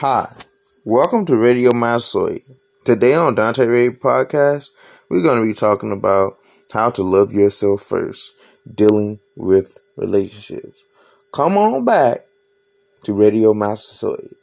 Hi, welcome to Radio Masoy. Today on Dante Ray Podcast, we're going to be talking about how to love yourself first, dealing with relationships. Come on back to Radio Masoy.